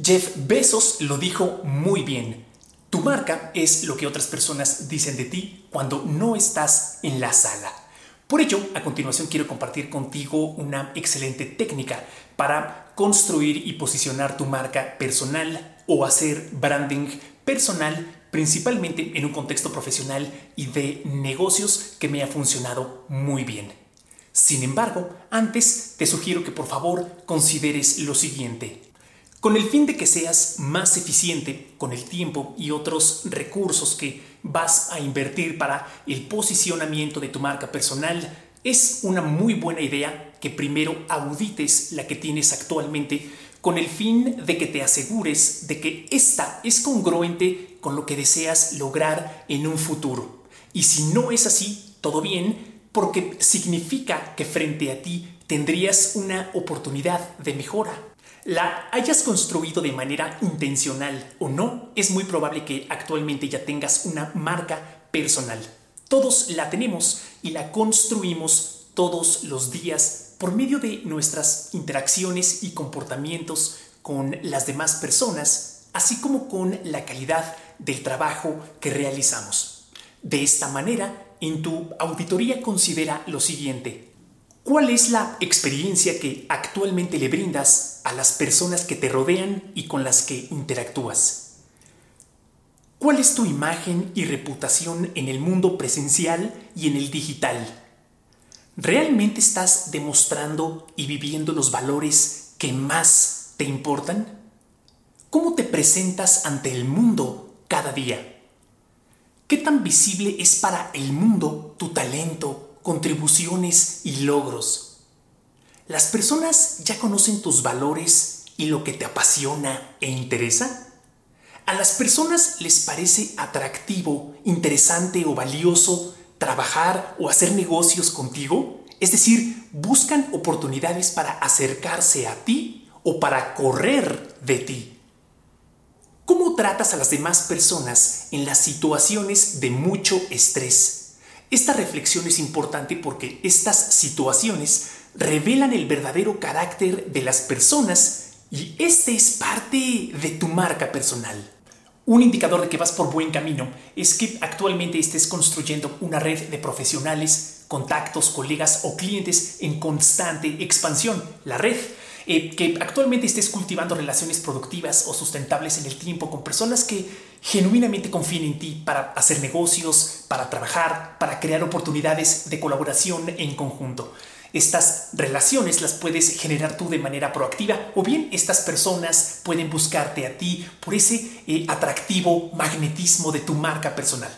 Jeff Bezos lo dijo muy bien. Tu marca es lo que otras personas dicen de ti cuando no estás en la sala. Por ello, a continuación quiero compartir contigo una excelente técnica para construir y posicionar tu marca personal o hacer branding personal, principalmente en un contexto profesional y de negocios que me ha funcionado muy bien. Sin embargo, antes te sugiero que por favor consideres lo siguiente. Con el fin de que seas más eficiente con el tiempo y otros recursos que vas a invertir para el posicionamiento de tu marca personal, es una muy buena idea que primero audites la que tienes actualmente con el fin de que te asegures de que ésta es congruente con lo que deseas lograr en un futuro. Y si no es así, todo bien, porque significa que frente a ti tendrías una oportunidad de mejora la hayas construido de manera intencional o no, es muy probable que actualmente ya tengas una marca personal. Todos la tenemos y la construimos todos los días por medio de nuestras interacciones y comportamientos con las demás personas, así como con la calidad del trabajo que realizamos. De esta manera, en tu auditoría considera lo siguiente. ¿Cuál es la experiencia que actualmente le brindas a las personas que te rodean y con las que interactúas? ¿Cuál es tu imagen y reputación en el mundo presencial y en el digital? ¿Realmente estás demostrando y viviendo los valores que más te importan? ¿Cómo te presentas ante el mundo cada día? ¿Qué tan visible es para el mundo tu talento, contribuciones y logros. ¿Las personas ya conocen tus valores y lo que te apasiona e interesa? ¿A las personas les parece atractivo, interesante o valioso trabajar o hacer negocios contigo? Es decir, buscan oportunidades para acercarse a ti o para correr de ti. ¿Cómo tratas a las demás personas en las situaciones de mucho estrés? Esta reflexión es importante porque estas situaciones revelan el verdadero carácter de las personas y este es parte de tu marca personal. Un indicador de que vas por buen camino es que actualmente estés construyendo una red de profesionales, contactos, colegas o clientes en constante expansión. La red eh, que actualmente estés cultivando relaciones productivas o sustentables en el tiempo con personas que genuinamente confíen en ti para hacer negocios, para trabajar, para crear oportunidades de colaboración en conjunto. Estas relaciones las puedes generar tú de manera proactiva o bien estas personas pueden buscarte a ti por ese eh, atractivo magnetismo de tu marca personal.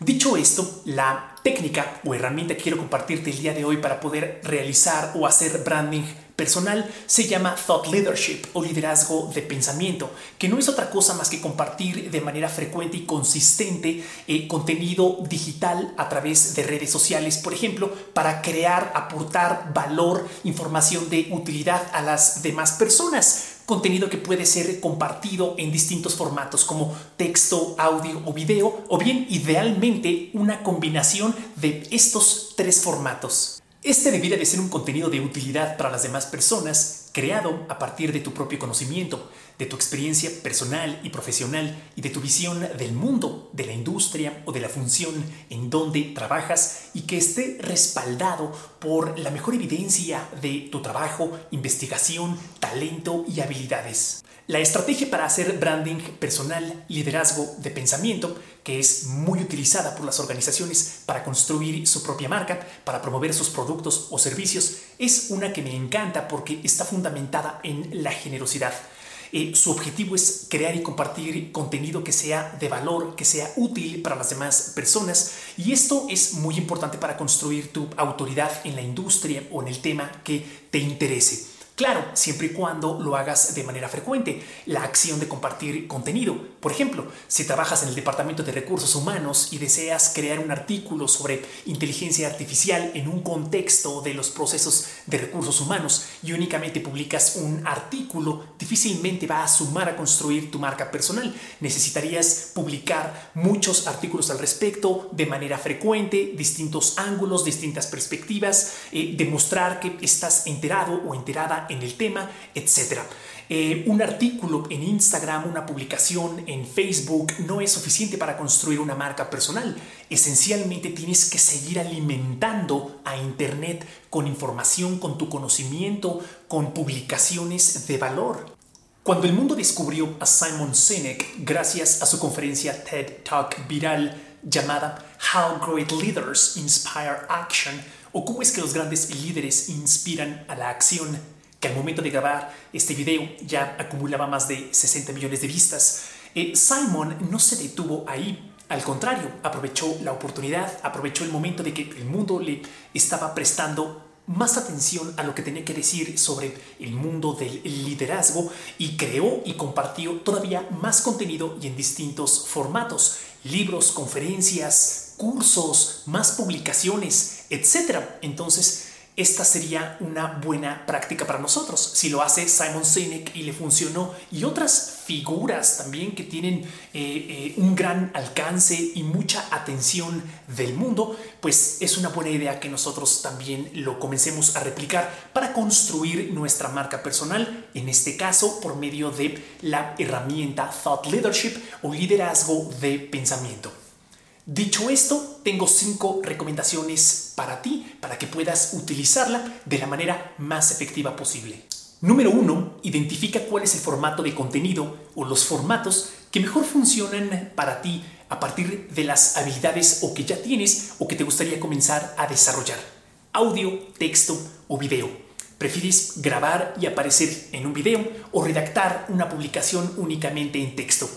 Dicho esto, la técnica o herramienta que quiero compartirte el día de hoy para poder realizar o hacer branding personal se llama Thought Leadership o liderazgo de pensamiento, que no es otra cosa más que compartir de manera frecuente y consistente eh, contenido digital a través de redes sociales, por ejemplo, para crear, aportar valor, información de utilidad a las demás personas contenido que puede ser compartido en distintos formatos como texto, audio o video, o bien idealmente una combinación de estos tres formatos. Este debiera de ser un contenido de utilidad para las demás personas, creado a partir de tu propio conocimiento, de tu experiencia personal y profesional y de tu visión del mundo, de la industria o de la función en donde trabajas y que esté respaldado por la mejor evidencia de tu trabajo, investigación, talento y habilidades. La estrategia para hacer branding personal, liderazgo de pensamiento, que es muy utilizada por las organizaciones para construir su propia marca, para promover sus productos o servicios, es una que me encanta porque está fundamentada en la generosidad. Eh, su objetivo es crear y compartir contenido que sea de valor, que sea útil para las demás personas. Y esto es muy importante para construir tu autoridad en la industria o en el tema que te interese. Claro, siempre y cuando lo hagas de manera frecuente. La acción de compartir contenido. Por ejemplo, si trabajas en el Departamento de Recursos Humanos y deseas crear un artículo sobre inteligencia artificial en un contexto de los procesos de recursos humanos y únicamente publicas un artículo, difícilmente va a sumar a construir tu marca personal. Necesitarías publicar muchos artículos al respecto de manera frecuente, distintos ángulos, distintas perspectivas, eh, demostrar que estás enterado o enterada en el tema, etc. Eh, un artículo en Instagram, una publicación en Facebook no es suficiente para construir una marca personal. Esencialmente tienes que seguir alimentando a Internet con información, con tu conocimiento, con publicaciones de valor. Cuando el mundo descubrió a Simon Sinek gracias a su conferencia TED Talk viral llamada How Great Leaders Inspire Action o cómo es que los grandes líderes inspiran a la acción, que al momento de grabar este video ya acumulaba más de 60 millones de vistas, eh, Simon no se detuvo ahí. Al contrario, aprovechó la oportunidad, aprovechó el momento de que el mundo le estaba prestando más atención a lo que tenía que decir sobre el mundo del liderazgo y creó y compartió todavía más contenido y en distintos formatos, libros, conferencias, cursos, más publicaciones, etc. Entonces, esta sería una buena práctica para nosotros. Si lo hace Simon Sinek y le funcionó, y otras figuras también que tienen eh, eh, un gran alcance y mucha atención del mundo, pues es una buena idea que nosotros también lo comencemos a replicar para construir nuestra marca personal, en este caso por medio de la herramienta Thought Leadership o liderazgo de pensamiento. Dicho esto, tengo cinco recomendaciones para ti, para que puedas utilizarla de la manera más efectiva posible. Número uno, identifica cuál es el formato de contenido o los formatos que mejor funcionan para ti a partir de las habilidades o que ya tienes o que te gustaría comenzar a desarrollar. Audio, texto o video. ¿Prefieres grabar y aparecer en un video o redactar una publicación únicamente en texto?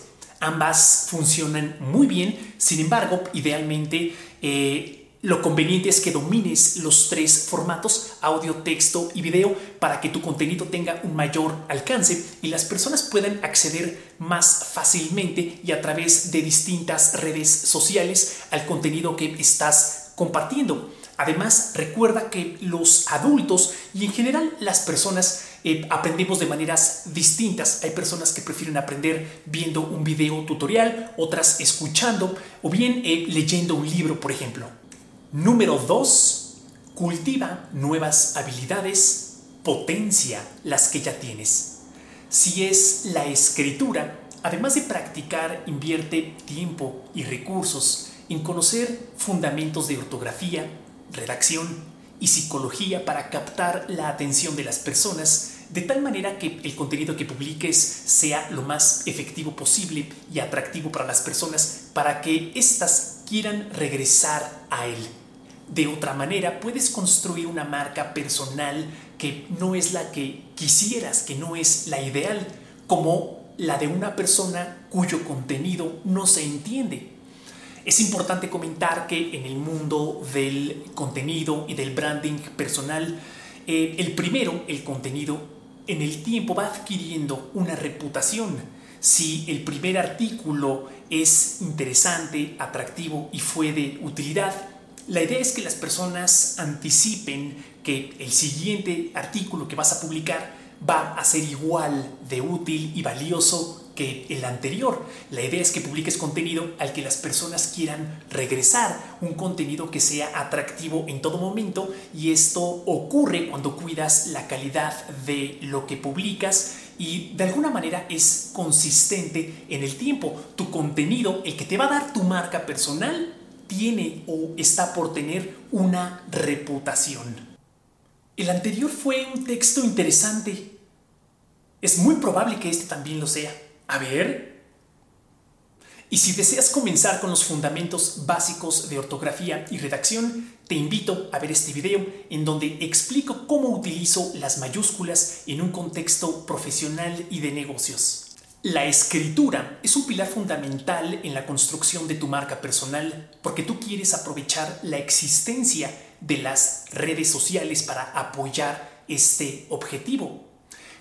Ambas funcionan muy bien, sin embargo, idealmente eh, lo conveniente es que domines los tres formatos, audio, texto y video, para que tu contenido tenga un mayor alcance y las personas puedan acceder más fácilmente y a través de distintas redes sociales al contenido que estás compartiendo. Además, recuerda que los adultos y en general las personas eh, aprendemos de maneras distintas. Hay personas que prefieren aprender viendo un video tutorial, otras escuchando o bien eh, leyendo un libro, por ejemplo. Número 2. Cultiva nuevas habilidades, potencia las que ya tienes. Si es la escritura, además de practicar, invierte tiempo y recursos en conocer fundamentos de ortografía, redacción y psicología para captar la atención de las personas de tal manera que el contenido que publiques sea lo más efectivo posible y atractivo para las personas para que éstas quieran regresar a él. De otra manera, puedes construir una marca personal que no es la que quisieras, que no es la ideal, como la de una persona cuyo contenido no se entiende, es importante comentar que en el mundo del contenido y del branding personal, eh, el primero, el contenido, en el tiempo va adquiriendo una reputación. Si el primer artículo es interesante, atractivo y fue de utilidad, la idea es que las personas anticipen que el siguiente artículo que vas a publicar va a ser igual de útil y valioso que el anterior. La idea es que publiques contenido al que las personas quieran regresar, un contenido que sea atractivo en todo momento y esto ocurre cuando cuidas la calidad de lo que publicas y de alguna manera es consistente en el tiempo. Tu contenido, el que te va a dar tu marca personal, tiene o está por tener una reputación. El anterior fue un texto interesante. Es muy probable que este también lo sea. A ver. Y si deseas comenzar con los fundamentos básicos de ortografía y redacción, te invito a ver este video en donde explico cómo utilizo las mayúsculas en un contexto profesional y de negocios. La escritura es un pilar fundamental en la construcción de tu marca personal porque tú quieres aprovechar la existencia de las redes sociales para apoyar este objetivo.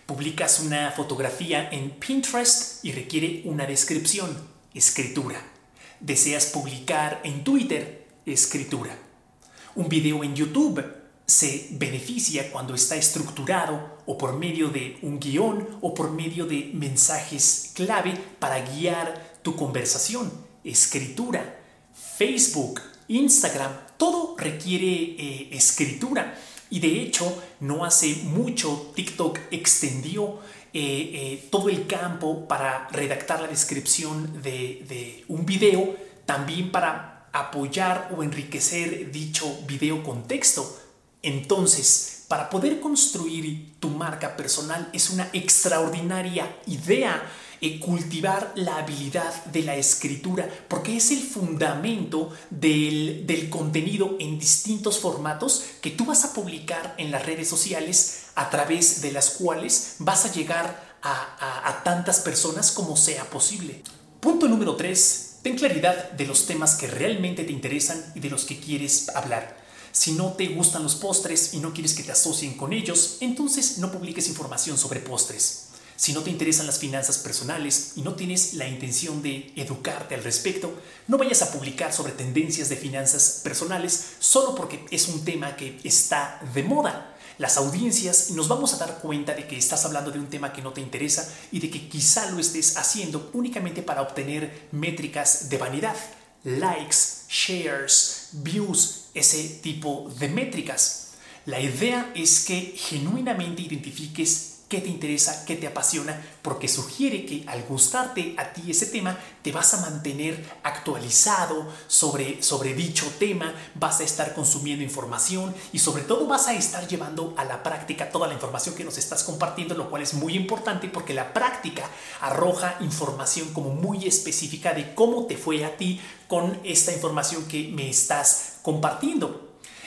Publicas una fotografía en Pinterest y requiere una descripción, escritura. Deseas publicar en Twitter, escritura. Un video en YouTube se beneficia cuando está estructurado o por medio de un guion o por medio de mensajes clave para guiar tu conversación, escritura. Facebook, Instagram, todo requiere eh, escritura. Y de hecho, no hace mucho TikTok extendió eh, eh, todo el campo para redactar la descripción de, de un video, también para apoyar o enriquecer dicho video con texto. Entonces, para poder construir tu marca personal es una extraordinaria idea eh, cultivar la habilidad de la escritura, porque es el fundamento del, contenido en distintos formatos que tú vas a publicar en las redes sociales a través de las cuales vas a llegar a, a tantas personas como sea posible. Punto número 3. Ten claridad de los temas que realmente te interesan y de los que quieres hablar. Si no te gustan los postres y no quieres que te asocien con ellos, entonces no publiques información sobre postres. Si no te interesan las finanzas personales y no tienes la intención de educarte al respecto, no vayas a publicar sobre tendencias de finanzas personales solo porque es un tema que está de moda. Las audiencias nos vamos a dar cuenta de que estás hablando de un tema que no te interesa y de que quizá lo estés haciendo únicamente para obtener métricas de vanidad, likes, shares, views, ese tipo de métricas. La idea es que genuinamente identifiques qué te interesa, qué te apasiona, porque sugiere que al gustarte a ti ese tema, te vas a mantener actualizado sobre, sobre dicho tema, vas a estar consumiendo información y sobre todo vas a estar llevando a la práctica toda la información que nos estás compartiendo, lo cual es muy importante porque la práctica arroja información como muy específica de cómo te fue a ti con esta información que me estás compartiendo.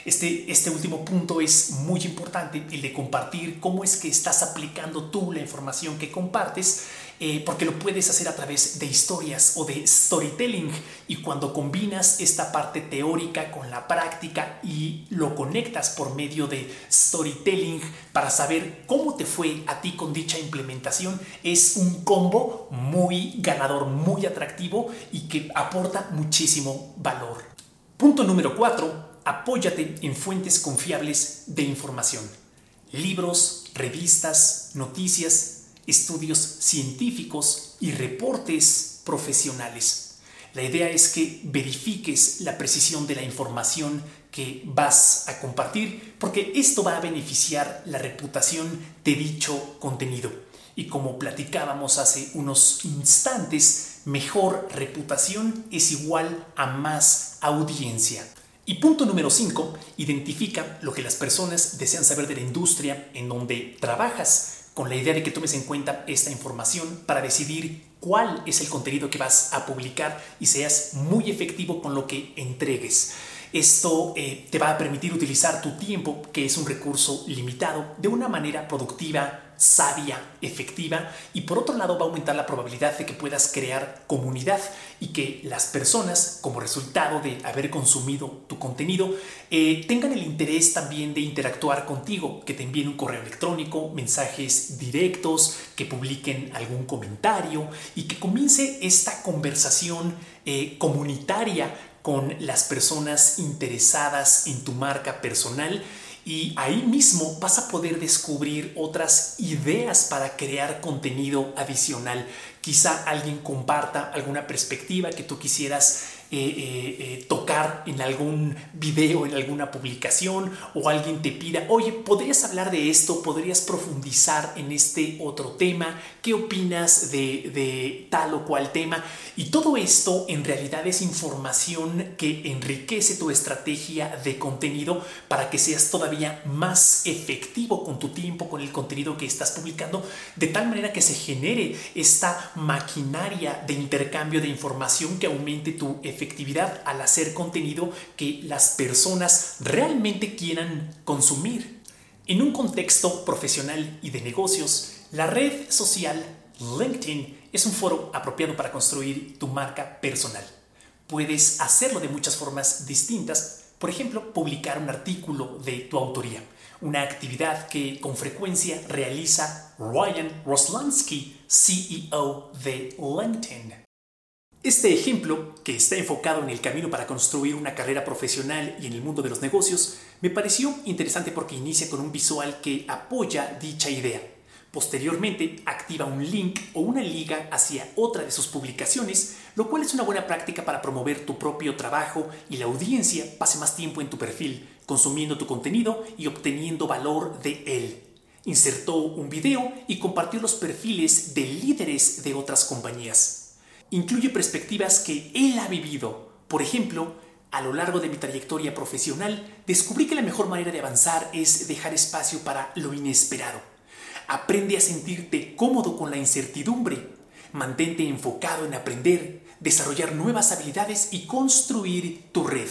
Este, este último punto es muy importante, el de compartir cómo es que estás aplicando tú la información que compartes, eh, porque lo puedes hacer a través de historias o de storytelling. Y cuando combinas esta parte teórica con la práctica y lo conectas por medio de storytelling para saber cómo te fue a ti con dicha implementación, es un combo muy ganador, muy atractivo y que aporta muchísimo valor. Punto número 4 apóyate en fuentes confiables de información. Libros, revistas, noticias, estudios científicos y reportes profesionales. La idea es que verifiques la precisión de la información que vas a compartir porque esto va a beneficiar la reputación de dicho contenido. Y como platicábamos hace unos instantes, mejor reputación es igual a más audiencia. Y punto número 5, identifica lo que las personas desean saber de la industria en donde trabajas, con la idea de que tomes en cuenta esta información para decidir cuál es el contenido que vas a publicar y seas muy efectivo con lo que entregues. Esto eh, te va a permitir utilizar tu tiempo, que es un recurso limitado, de una manera productiva, sabia, efectiva y por otro lado va a aumentar la probabilidad de que puedas crear comunidad y que las personas como resultado de haber consumido tu contenido eh, tengan el interés también de interactuar contigo, que te envíen un correo electrónico, mensajes directos, que publiquen algún comentario y que comience esta conversación eh, comunitaria con las personas interesadas en tu marca personal y ahí mismo vas a poder descubrir otras ideas para crear contenido adicional. Quizá alguien comparta alguna perspectiva que tú quisieras eh, tocar en algún video, en alguna publicación, o alguien te pida, oye, ¿podrías hablar de esto? ¿Podrías profundizar en este otro tema? ¿Qué opinas de, de tal o cual tema? Y todo esto en realidad es información que enriquece tu estrategia de contenido para que seas todavía más efectivo con tu tiempo, con el contenido que estás publicando, de tal manera que se genere esta maquinaria de intercambio de información que aumente tu efectividad efectividad al hacer contenido que las personas realmente quieran consumir. En un contexto profesional y de negocios, la red social LinkedIn es un foro apropiado para construir tu marca personal. Puedes hacerlo de muchas formas distintas, por ejemplo, publicar un artículo de tu autoría, una actividad que con frecuencia realiza Ryan Roslansky, CEO de LinkedIn. Este ejemplo, que está enfocado en el camino para construir una carrera profesional y en el mundo de los negocios, me pareció interesante porque inicia con un visual que apoya dicha idea. Posteriormente, activa un link o una liga hacia otra de sus publicaciones, lo cual es una buena práctica para promover tu propio trabajo y la audiencia pase más tiempo en tu perfil, consumiendo tu contenido y obteniendo valor de él. Insertó un video y compartió los perfiles de líderes de otras compañías. Incluye perspectivas que él ha vivido. Por ejemplo, a lo largo de mi trayectoria profesional, descubrí que la mejor manera de avanzar es dejar espacio para lo inesperado. Aprende a sentirte cómodo con la incertidumbre. Mantente enfocado en aprender, desarrollar nuevas habilidades y construir tu red.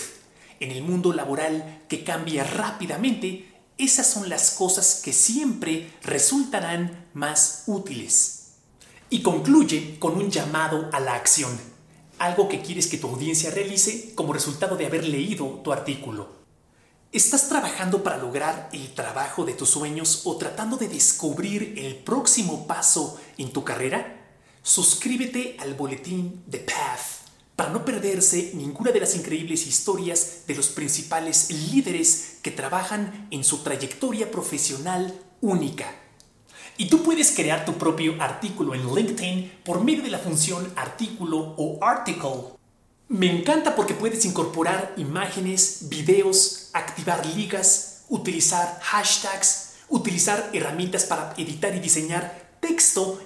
En el mundo laboral que cambia rápidamente, esas son las cosas que siempre resultarán más útiles. Y concluye con un llamado a la acción, algo que quieres que tu audiencia realice como resultado de haber leído tu artículo. ¿Estás trabajando para lograr el trabajo de tus sueños o tratando de descubrir el próximo paso en tu carrera? Suscríbete al boletín The Path para no perderse ninguna de las increíbles historias de los principales líderes que trabajan en su trayectoria profesional única. Y tú puedes crear tu propio artículo en LinkedIn por medio de la función artículo o article. Me encanta porque puedes incorporar imágenes, videos, activar ligas, utilizar hashtags, utilizar herramientas para editar y diseñar texto